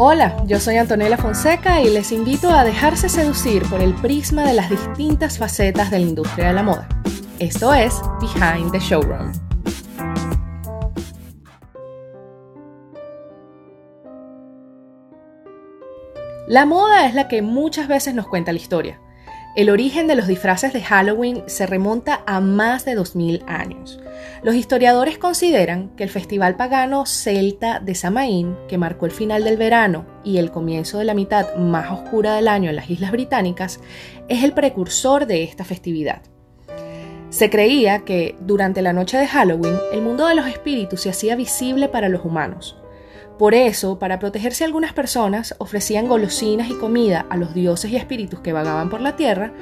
Hola, yo soy Antonella Fonseca y les invito a dejarse seducir por el prisma de las distintas facetas de la industria de la moda. Esto es Behind the Showroom. La moda es la que muchas veces nos cuenta la historia. El origen de los disfraces de Halloween se remonta a más de 2000 años. Los historiadores consideran que el festival pagano celta de Samaín, que marcó el final del verano y el comienzo de la mitad más oscura del año en las Islas Británicas, es el precursor de esta festividad. Se creía que durante la noche de Halloween el mundo de los espíritus se hacía visible para los humanos. Por eso, para protegerse algunas personas ofrecían golosinas y comida a los dioses y espíritus que vagaban por la tierra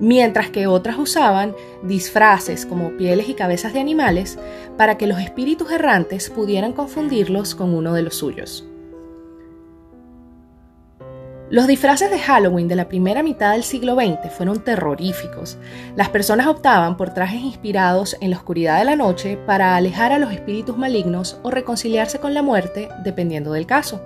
mientras que otras usaban disfraces como pieles y cabezas de animales para que los espíritus errantes pudieran confundirlos con uno de los suyos. Los disfraces de Halloween de la primera mitad del siglo XX fueron terroríficos. Las personas optaban por trajes inspirados en la oscuridad de la noche para alejar a los espíritus malignos o reconciliarse con la muerte, dependiendo del caso.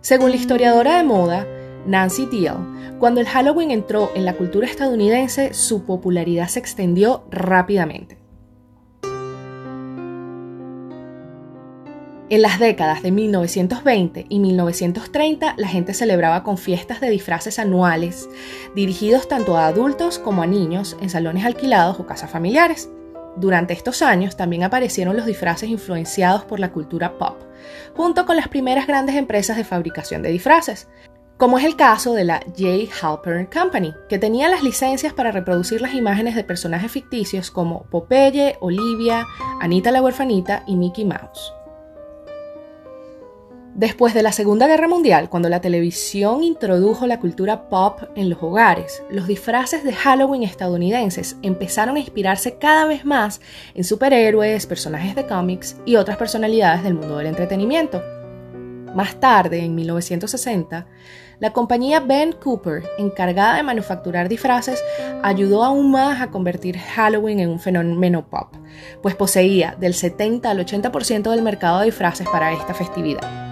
Según la historiadora de moda, Nancy Deal, cuando el Halloween entró en la cultura estadounidense, su popularidad se extendió rápidamente. En las décadas de 1920 y 1930, la gente celebraba con fiestas de disfraces anuales, dirigidos tanto a adultos como a niños en salones alquilados o casas familiares. Durante estos años también aparecieron los disfraces influenciados por la cultura pop, junto con las primeras grandes empresas de fabricación de disfraces, como es el caso de la J. Halpern Company, que tenía las licencias para reproducir las imágenes de personajes ficticios como Popeye, Olivia, Anita la huerfanita y Mickey Mouse. Después de la Segunda Guerra Mundial, cuando la televisión introdujo la cultura pop en los hogares, los disfraces de Halloween estadounidenses empezaron a inspirarse cada vez más en superhéroes, personajes de cómics y otras personalidades del mundo del entretenimiento. Más tarde, en 1960, la compañía Ben Cooper, encargada de manufacturar disfraces, ayudó aún más a convertir Halloween en un fenómeno pop, pues poseía del 70 al 80% del mercado de disfraces para esta festividad.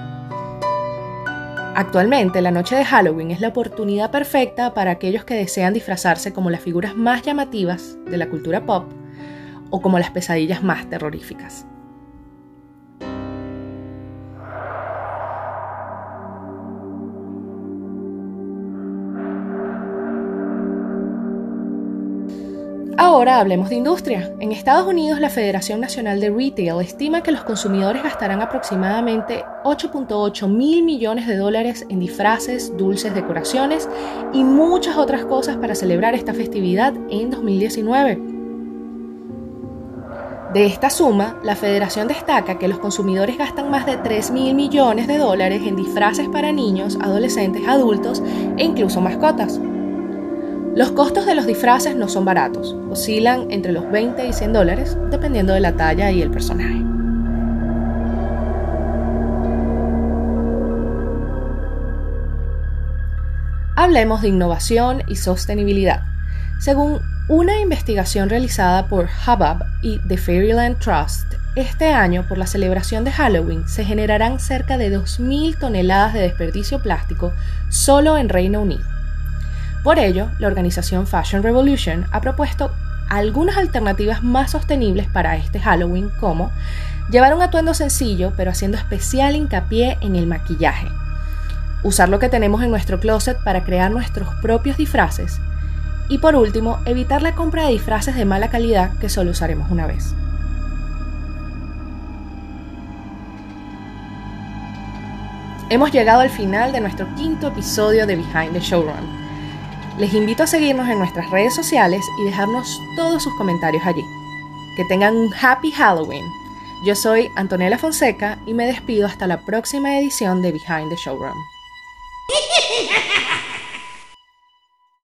Actualmente, la noche de Halloween es la oportunidad perfecta para aquellos que desean disfrazarse como las figuras más llamativas de la cultura pop o como las pesadillas más terroríficas. Ahora hablemos de industria. En Estados Unidos, la Federación Nacional de Retail estima que los consumidores gastarán aproximadamente 8.8 mil millones de dólares en disfraces, dulces, decoraciones y muchas otras cosas para celebrar esta festividad en 2019. De esta suma, la federación destaca que los consumidores gastan más de 3 mil millones de dólares en disfraces para niños, adolescentes, adultos e incluso mascotas. Los costos de los disfraces no son baratos, oscilan entre los 20 y 100 dólares, dependiendo de la talla y el personaje. Hablemos de innovación y sostenibilidad. Según una investigación realizada por Hubbub y The Fairyland Trust, este año, por la celebración de Halloween, se generarán cerca de 2.000 toneladas de desperdicio plástico solo en Reino Unido. Por ello, la organización Fashion Revolution ha propuesto algunas alternativas más sostenibles para este Halloween, como llevar un atuendo sencillo pero haciendo especial hincapié en el maquillaje, usar lo que tenemos en nuestro closet para crear nuestros propios disfraces y por último, evitar la compra de disfraces de mala calidad que solo usaremos una vez. Hemos llegado al final de nuestro quinto episodio de Behind the Showroom. Les invito a seguirnos en nuestras redes sociales y dejarnos todos sus comentarios allí. Que tengan un happy Halloween. Yo soy Antonella Fonseca y me despido hasta la próxima edición de Behind the Showroom.